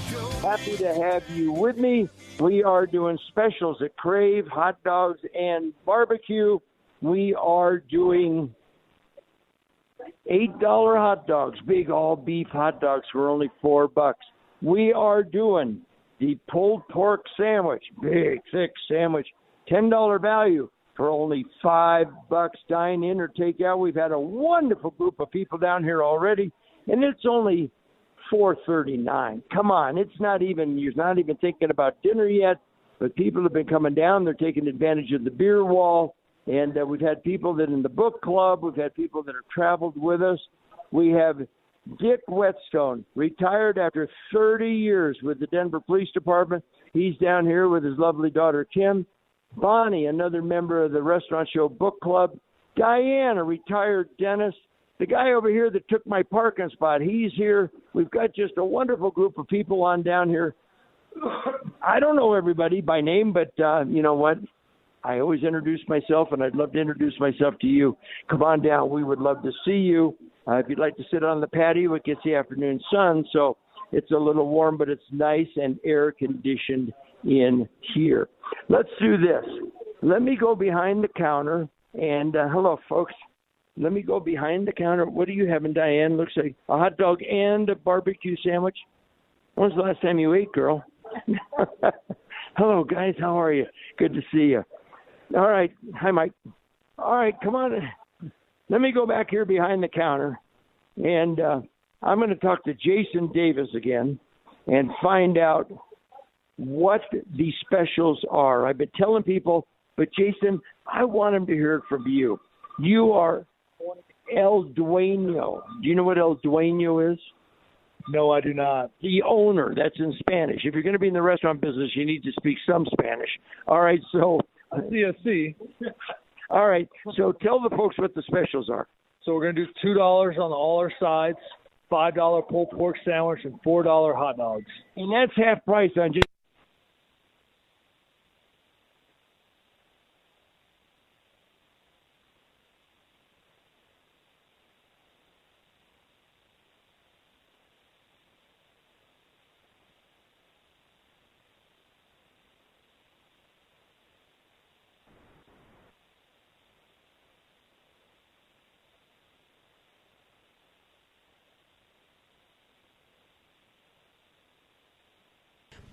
Happy to have you with me. We are doing specials at Crave, hot dogs, and barbecue. We are doing $8 hot dogs, big all beef hot dogs for only four bucks. We are doing the pulled pork sandwich, big, thick sandwich, $10 value for only five bucks. Dine in or take out. We've had a wonderful group of people down here already, and it's only four thirty nine. Come on, it's not even you're not even thinking about dinner yet, but people have been coming down. They're taking advantage of the beer wall, and uh, we've had people that in the book club. We've had people that have traveled with us. We have Dick Whetstone, retired after 30 years with the Denver Police Department. He's down here with his lovely daughter Kim. Bonnie, another member of the Restaurant Show Book Club. Diane, a retired dentist. The guy over here that took my parking spot, he's here. We've got just a wonderful group of people on down here. I don't know everybody by name, but uh, you know what? I always introduce myself, and I'd love to introduce myself to you. Come on down. We would love to see you. Uh, if you'd like to sit on the patio, it gets the afternoon sun, so it's a little warm, but it's nice and air conditioned in here. Let's do this. Let me go behind the counter, and uh, hello, folks. Let me go behind the counter. What are you having, Diane? Looks like a hot dog and a barbecue sandwich. When was the last time you ate, girl? Hello, guys. How are you? Good to see you. All right. Hi, Mike. All right. Come on. Let me go back here behind the counter, and uh, I'm going to talk to Jason Davis again and find out what the specials are. I've been telling people, but Jason, I want them to hear it from you. You are El Dueño. Do you know what El Dueño is? No, I do not. The owner. That's in Spanish. If you're going to be in the restaurant business, you need to speak some Spanish. All right. So. CSC. All right. So tell the folks what the specials are. So we're going to do two dollars on all our sides, five dollar pulled pork sandwich, and four dollar hot dogs. And that's half price on just.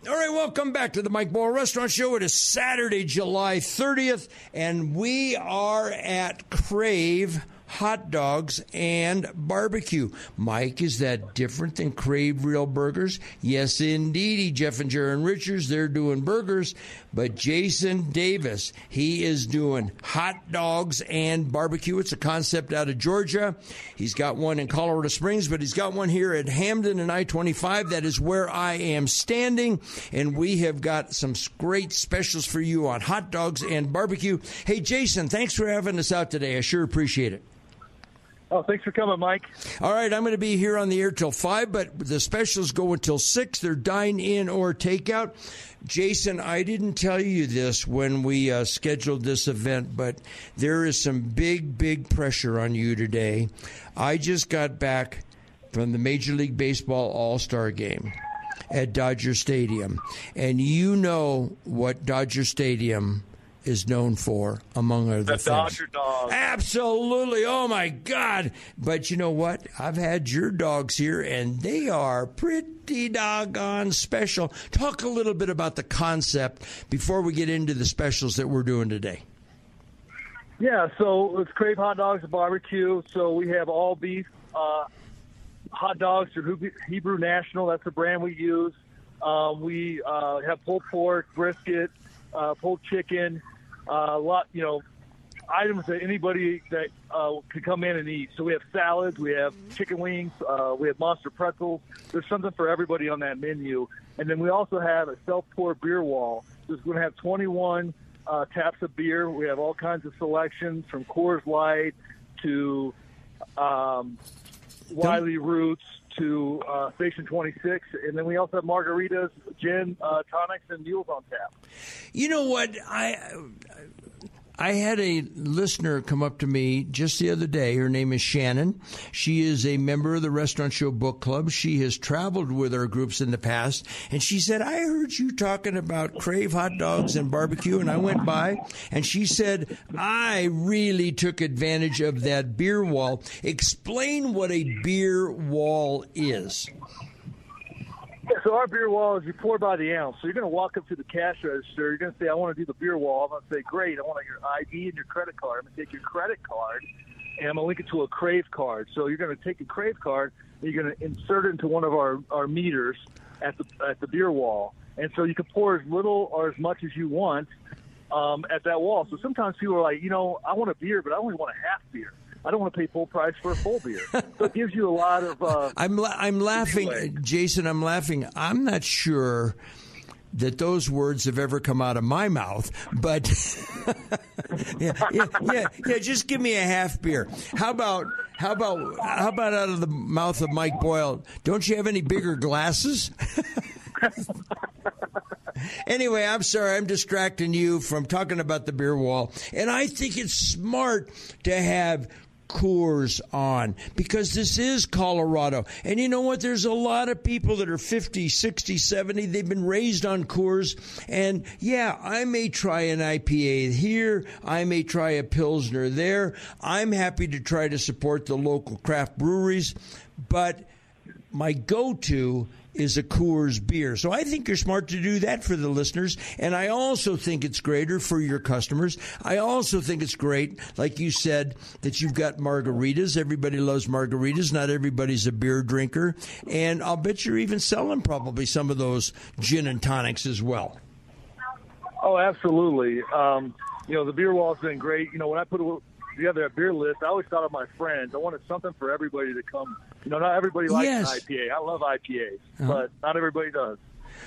All right, welcome back to the Mike Boyle Restaurant Show. It is Saturday, July 30th, and we are at Crave Hot Dogs and Barbecue. Mike, is that different than Crave Real Burgers? Yes, indeedy. Jeff and Jaron Richards, they're doing burgers, but Jason Davis, he is doing hot dogs and barbecue. It's a concept out of Georgia. He's got one in Colorado Springs, but he's got one here at Hampden and I 25. That is where I am standing. And we have got some great specials for you on hot dogs and barbecue. Hey, Jason, thanks for having us out today. I sure appreciate it. Oh, thanks for coming, Mike. All right, I'm going to be here on the air till 5, but the specials go until 6. They're dine in or takeout. Jason, I didn't tell you this when we uh, scheduled this event, but there is some big, big pressure on you today. I just got back from the Major League Baseball All Star game at Dodger Stadium, and you know what Dodger Stadium is known for, among other The things. Dodger dog. Absolutely. Oh my God. But you know what? I've had your dogs here and they are pretty doggone special. Talk a little bit about the concept before we get into the specials that we're doing today. Yeah, so it's Crave Hot Dogs and Barbecue. So we have all beef uh, hot dogs through Hebrew- Hebrew National. That's the brand we use. Um, we uh, have pulled pork, brisket, uh, pulled chicken, uh, a lot, you know, items that anybody that uh, could come in and eat. So we have salads, we have chicken wings, uh, we have monster pretzels. There's something for everybody on that menu. And then we also have a self-pour beer wall. So it's going to have 21 uh, taps of beer. We have all kinds of selections from Coors Light to um, Wiley Roots to uh, Station 26, and then we also have margaritas, gin, uh, tonics, and mules on tap. You know what? I I had a listener come up to me just the other day. Her name is Shannon. She is a member of the Restaurant Show Book Club. She has traveled with our groups in the past. And she said, I heard you talking about Crave hot dogs and barbecue. And I went by and she said, I really took advantage of that beer wall. Explain what a beer wall is. Yeah, so our beer wall is you pour by the ounce. So you're going to walk up to the cash register. You're going to say, I want to do the beer wall. I'm going to say, great. I want your ID and your credit card. I'm going to take your credit card and I'm going to link it to a Crave card. So you're going to take a Crave card and you're going to insert it into one of our, our meters at the, at the beer wall. And so you can pour as little or as much as you want um, at that wall. So sometimes people are like, you know, I want a beer, but I only want a half beer. I don't want to pay full price for a full beer. so it gives you a lot of. Uh, I'm la- I'm laughing, Jason. I'm laughing. I'm not sure that those words have ever come out of my mouth, but yeah, yeah, yeah, yeah. Just give me a half beer. How about how about how about out of the mouth of Mike Boyle? Don't you have any bigger glasses? anyway, I'm sorry, I'm distracting you from talking about the beer wall. And I think it's smart to have Coors on because this is Colorado. And you know what? There's a lot of people that are 50, 60, 70. They've been raised on Coors. And yeah, I may try an IPA here. I may try a Pilsner there. I'm happy to try to support the local craft breweries. But my go to is a Coors beer. So I think you're smart to do that for the listeners. And I also think it's greater for your customers. I also think it's great, like you said, that you've got margaritas. Everybody loves margaritas. Not everybody's a beer drinker. And I'll bet you're even selling probably some of those gin and tonics as well. Oh, absolutely. Um, you know, the beer wall's been great. You know, when I put together a beer list, I always thought of my friends. I wanted something for everybody to come. You know, not everybody likes Yes. an IPA. I love IPAs, Uh-huh. but not everybody does.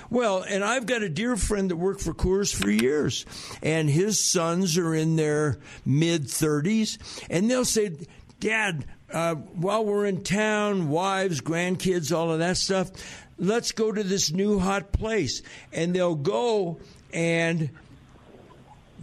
Well, and I've got a dear friend that worked for Coors for years, and his sons are in their mid 30s, and they'll say, Dad, uh, while we're in town, wives, grandkids, all of that stuff, let's go to this new hot place. And they'll go and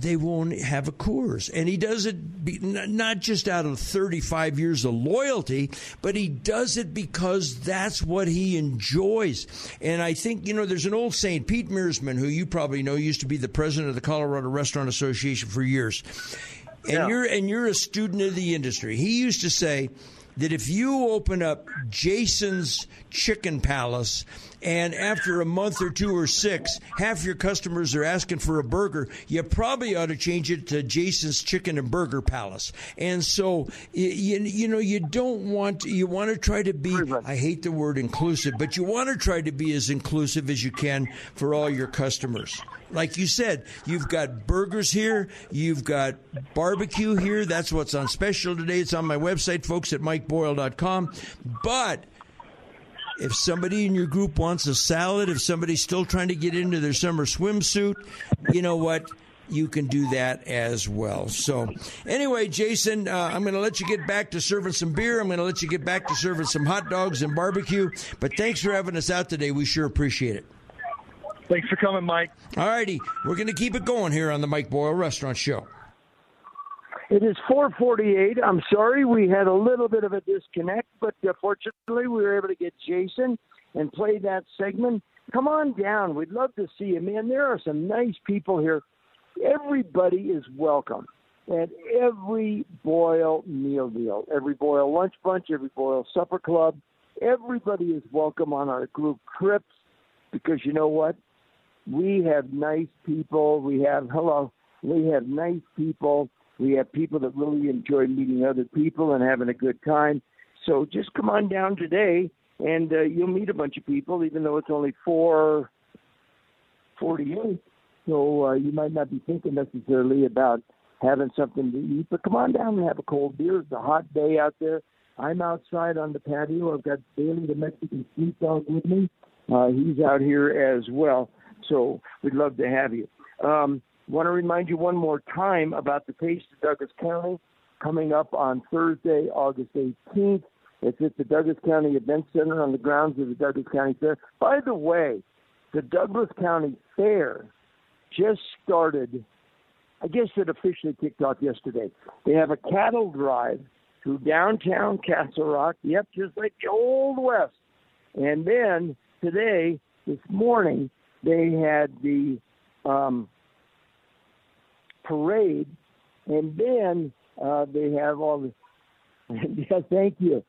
they won't have a Coors. And he does it be, not just out of 35 years of loyalty, but he does it because that's what he enjoys. And I think, you know, there's an old saying, Pete Meersman, who you probably know, used to be the president of the Colorado Restaurant Association for years. And Yeah. you're and you're a student of the industry. He used to say that if you open up Jason's Chicken Palace and after a month or two or six, half your customers are asking for a burger, you probably ought to change it to Jason's Chicken and Burger Palace. And so, you, you, know, you don't want, you want to try to be, I hate the word inclusive, but you want to try to be as inclusive as you can for all your customers. Like you said, you've got burgers here, you've got barbecue here. That's what's on special today. It's on my website, folks, at mikeboyle.com. But if somebody in your group wants a salad, if somebody's still trying to get into their summer swimsuit, you know what? You can do that as well. So, anyway, Jason, uh, I'm going to let you get back to serving some beer. I'm going to let you get back to serving some hot dogs and barbecue. But thanks for having us out today. We sure appreciate it. Thanks for coming, Mike. All righty. We're going to keep it going here on the Mike Boyle Restaurant Show. It is 448. I'm sorry we had a little bit of a disconnect, but uh, fortunately we were able to get Jason and play that segment. Come on down. We'd love to see you, man. There are some nice people here. Everybody is welcome at every Boyle meal deal, every Boyle lunch bunch, every Boyle supper club. Everybody is welcome on our group trips because you know what? We have nice people. We have, hello, we have nice people. We have people that really enjoy meeting other people and having a good time. So just come on down today and uh, you'll meet a bunch of people, even though it's only 448. So uh, you might not be thinking necessarily about having something to eat, but come on down and have a cold beer. It's a hot day out there. I'm outside on the patio. I've got Bailey, the Mexican street dog, with me. Uh, he's out here as well. So we'd love to have you. Um, want to remind you one more time about the Taste of Douglas County coming up on Thursday, August 18th. It's at the Douglas County Event Center on the grounds of the Douglas County Fair. By the way, the Douglas County Fair just started. I guess it officially kicked off yesterday. They have a cattle drive through downtown Castle Rock. Yep, just like the old West. And then today, this morning, they had the um, parade, and then uh, they have all the. yeah, thank you.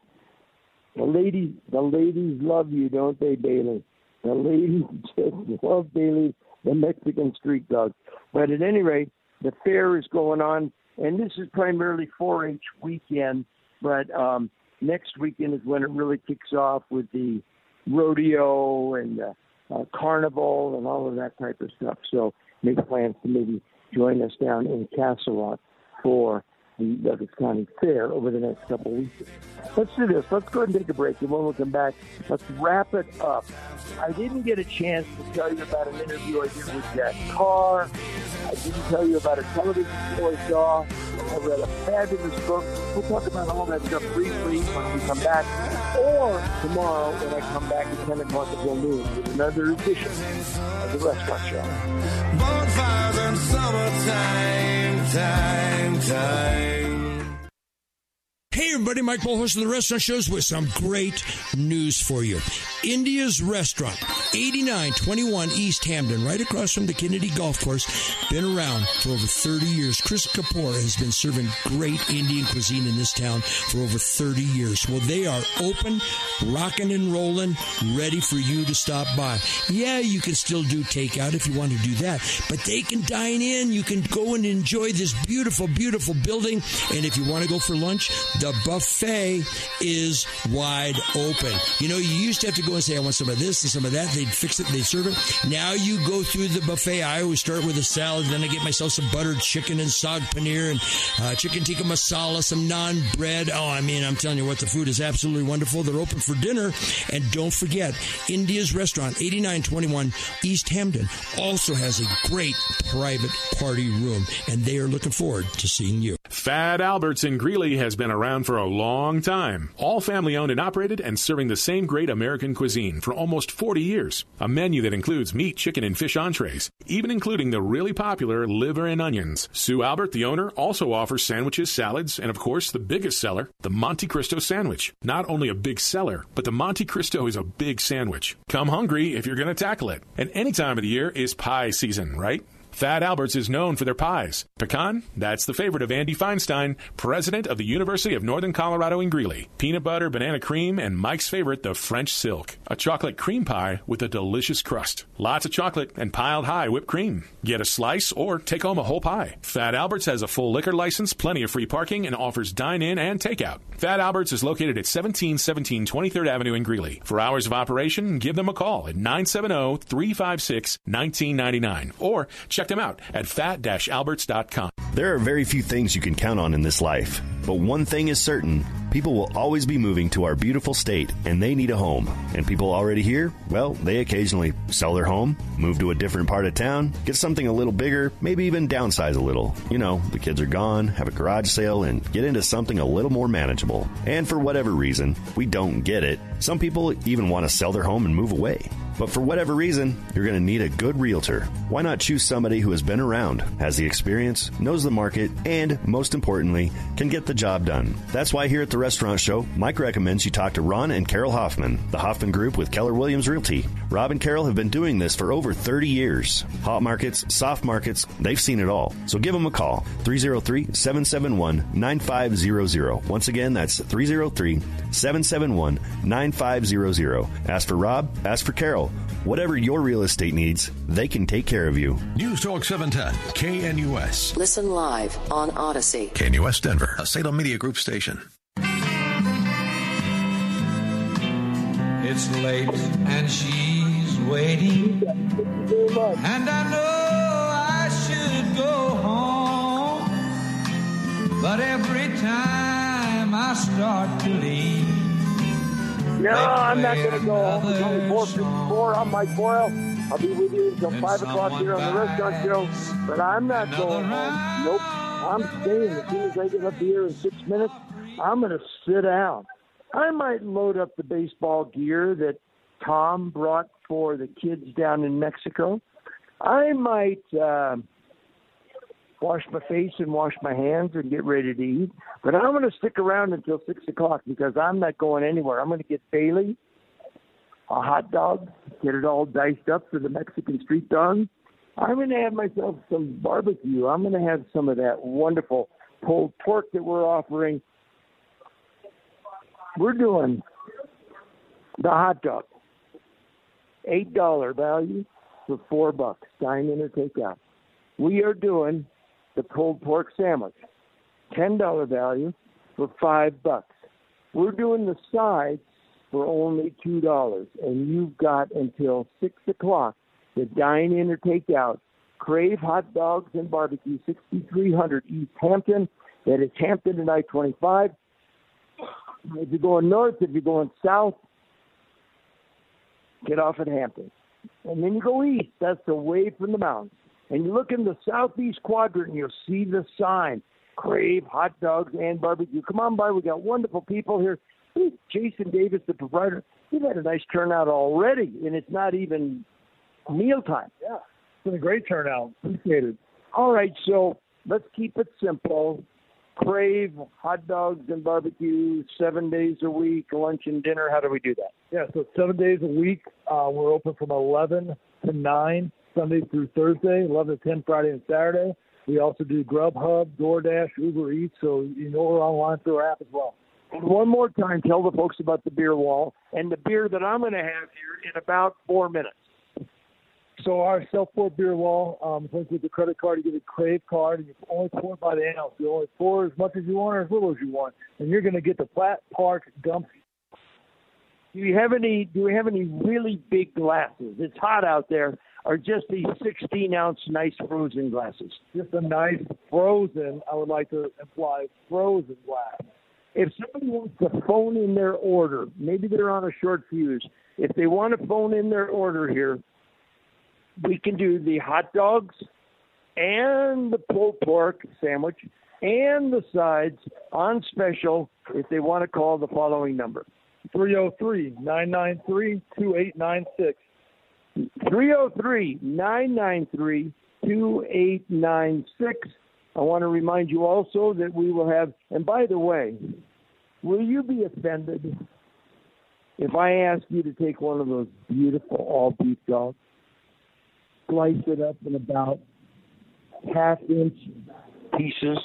The ladies, the ladies love you, don't they, Bailey? The ladies just love Bailey, the Mexican street dog. But at any rate, the fair is going on, and this is primarily 4-H weekend. But um, next weekend is when it really kicks off with the rodeo and uh, uh, carnival and all of that type of stuff. So make plans to maybe join us down in Castle Rock for the Douglas County Fair over the next couple weeks. Let's do this. Let's go ahead and take a break, and when we come back, let's wrap it up. I didn't get a chance to tell you about an interview I did with Jack Carr. I didn't tell you about a television show I saw. I read a fabulous book. We'll talk about all that stuff briefly when we come back, or tomorrow when I come back at 10 o'clock until noon with another edition of the Restaurant Show. Bonfires and summertime, time, time away. Hey everybody, Mike host of the Restaurant Shows with some great news for you. India's Restaurant, 8921 East Hampden, right across from the Kennedy Golf Course. Been around for over 30 years. Chris Kapoor has been serving great Indian cuisine in this town for over 30 years. Well, they are open, rocking and rolling, ready for you to stop by. Yeah, you can still do takeout if you want to do that, but they can dine in. You can go and enjoy this beautiful, beautiful building. And if you want to go for lunch, the buffet is wide open. You know, you used to have to go and say, I want some of this and some of that. They'd fix it, they'd serve it. Now you go through the buffet. I always start with a salad, then I get myself some buttered chicken and saag paneer and uh, chicken tikka masala, some naan bread. Oh, I mean, I'm telling you what, the food is absolutely wonderful. They're open for dinner. And don't forget, India's Restaurant, 8921 East Hampden, also has a great private party room. And they are looking forward to seeing you. Fat Alberts Greeley has been around for a long time. All family owned and operated and serving the same great American cuisine for almost 40 years. A menu that includes meat, chicken, and fish entrees, even including the really popular liver and onions. Sue Albert, the owner, also offers sandwiches, salads, and of course, the biggest seller, the Monte Cristo sandwich. Not only a big seller, but the Monte Cristo is a big sandwich. Come hungry if you're going to tackle it. And any time of the year is pie season, right? Fat Alberts is known for their pies. Pecan, that's the favorite of Andy Feinstein, president of the University of Northern Colorado in Greeley. Peanut butter, banana cream, and Mike's favorite, the French silk. A chocolate cream pie with a delicious crust. Lots of chocolate and piled high whipped cream. Get a slice or take home a whole pie. Fat Alberts has a full liquor license, plenty of free parking, and offers dine in and takeout. Fat Alberts is located at 1717 23rd Avenue in Greeley. For hours of operation, give them a call at 970 356 1999 or check them out at fat-alberts.com. There are very few things you can count on in this life, but one thing is certain. People will always be moving to our beautiful state, and they need a home. And people already here, well, they occasionally sell their home, move to a different part of town, get something a little bigger, maybe even downsize a little. You know, the kids are gone, have a garage sale, and get into something a little more manageable. And for whatever reason, we don't get it. Some people even want to sell their home and move away. But for whatever reason, you're going to need a good realtor. Why not choose somebody who has been around, has the experience, knows the market, and most importantly, can get the job done? That's why here at the Restaurant Show, Mike recommends you talk to Rob and Carol Hoffman, the Hoffman Group with Keller Williams Realty. Rob and Carol have been doing this for over 30 years. Hot markets, soft markets, they've seen it all. So give them a call, 303 771 9500. Once again, that's 303 771 9500. Ask for Rob, ask for Carol. Whatever your real estate needs, they can take care of you. News Talk 710, KNUS. Listen live on Odyssey. KNUS Denver, a Salem Media Group station. It's late and she's waiting. And I know I should go home. But every time I start to leave, No, I'm not going to go home. It's only 454. I'm Mike Boyle. I'll be with you until 5 o'clock here on the restaurant show. But I'm not going home. Nope. I'm staying. As soon as I get up here in six minutes, I'm going to sit down. I might load up the baseball gear that Tom brought for the kids down in Mexico. I might uh, wash my face and wash my hands and get ready to eat. But I'm going to stick around until six o'clock because I'm not going anywhere. I'm going to get Bailey a hot dog, get it all diced up for the Mexican street dog. I'm going to have myself some barbecue. I'm going to have some of that wonderful pulled pork that we're offering. We're doing the hot dog, eight dollar value for four bucks, dine in or take out. We are doing the pulled pork sandwich, ten dollar value for five bucks. We're doing the sides for only two dollars, and you've got until six o'clock to dine in or take out. Crave hot dogs and barbecue, 6300 East Hampden. That is Hampden and I 25. If you're going north, if you're going south, get off at Hampden. And then you go east. That's away from the mountains. And you look in the southeast quadrant and you'll see the sign Crave hot dogs and barbecue. Come on by. We got wonderful people here. Jason Davis, the provider, we've had a nice turnout already, and it's not even mealtime. Yeah, it's been a great turnout. Appreciate it. All right, so let's keep it simple. Crave hot dogs and barbecue seven days a week, lunch and dinner. How do we do that? Yeah, so seven days a week. Uh, we're open from 11 to 9, Sunday through Thursday, 11 to 10 Friday and Saturday. We also do Grubhub, DoorDash, Uber Eats, so you know we're online through our app as well. And one more time, tell the folks about the beer wall and the beer that I'm going to have here in about four minutes. So our self-pour beer wall, um, comes with the credit card. You get a Crave card, and you only pour by the ounce. You only pour as much as you want or as little as you want, and you're going to get the Flat Park Gump. Do you have any? Do we have any really big glasses? It's hot out there. Or just these 16 ounce nice frozen glasses? Just a nice frozen. I would like to imply frozen glass. If somebody wants to phone in their order, maybe they're on a short fuse. If they want to phone in their order here, we can do the hot dogs and the pulled pork sandwich and the sides on special if they want to call the following number 303 993 2896. 303 993 2896. I want to remind you also that we will have, and by the way, will you be offended if I ask you to take one of those beautiful all beef dogs, slice it up in about half inch pieces?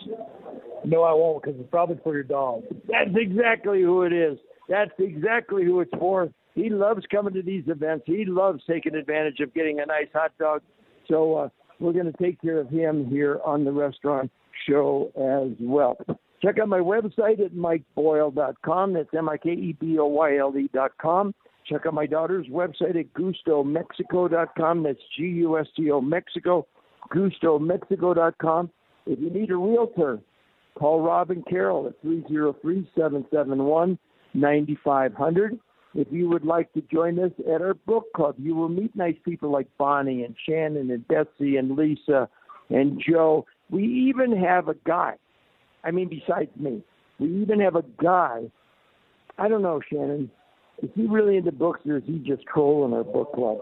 No, I won't because it's probably for your dog. That's exactly who it is. That's exactly who it's for. He loves coming to these events. He loves taking advantage of getting a nice hot dog. So uh, we're going to take care of him here on the restaurant show as well. Check out my website at mikeboyle.com. That's M I K E B O Y L E.com. Check out my daughter's website at gustomexico.com. That's G U S T O Mexico, gustomexico.com. If you need a realtor, call Rob and Carol at 303 771 9500. If you would like to join us at our book club, you will meet nice people like Bonnie and Shannon and Betsy and Lisa and Joe. We even have a guy. I mean, besides me, we even have a guy. I don't know, Shannon. Is he really into books or is he just trolling our book club?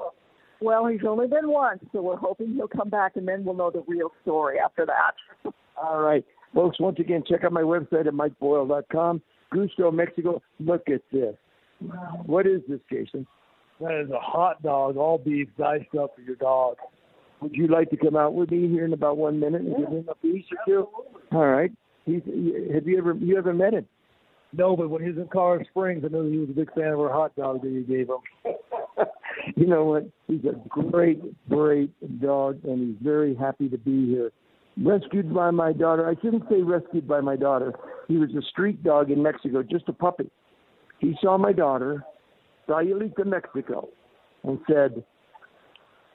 Well, he's only been once, so we're hoping he'll come back and then we'll know the real story after that. All right. Folks, once again, check out my website at mikeboyle.com. Gusto, Mexico. Look at this. What is this, Jason? That is a hot dog, all beef, diced up for your dog. Would you like to come out with me here in about one minute and give him a piece or two? All right. He's, have you ever you ever met him? No, but when he was in Colorado Springs, I know he was a big fan of our hot dog that you gave him. you know what? He's a great, great dog, and he's very happy to be here. Rescued by my daughter. I shouldn't say rescued by my daughter. He was a street dog in Mexico, just a puppy. He saw my daughter, Sayulita, Mexico, and said,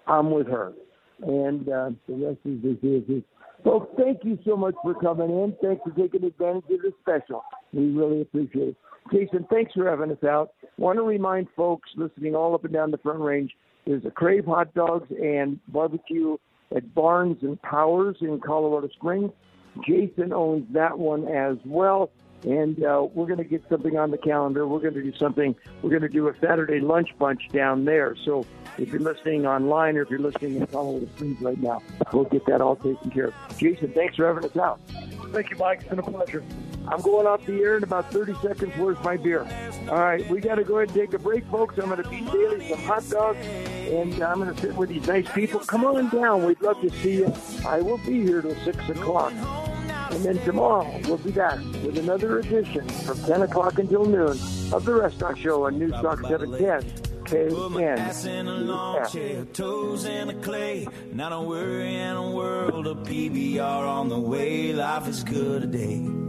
I'm with her. And uh, the rest is is is. Folks, thank you so much for coming in. Thanks for taking advantage of the special. We really appreciate it. Jason, thanks for having us out. Want to remind folks listening all up and down the Front Range, there's a Crave hot dogs and barbecue at Barnes and Powers in Colorado Springs. Jason owns that one as well. And uh, we're going to get something on the calendar. We're going to do something. We're going to do a Saturday lunch bunch down there. So if you're listening online or if you're listening in Colorado Springs right now, we'll get that all taken care of. Jason, thanks for having us out. Thank you, Mike. It's been a pleasure. I'm going off the air in about 30 seconds. Where's my beer? All right, we got to go ahead and take a break, folks. I'm going to feed Bailey some hot dogs, and I'm going to sit with these nice people. Come on down. We'd love to see you. I will be here till 6 o'clock. And then tomorrow, we'll be back with another edition from 10 o'clock until noon of The Restaurant Show on News Talk 710. Passing along, chair, toes in the clay. Not a worry in a world of PBR on the way. Life is good today.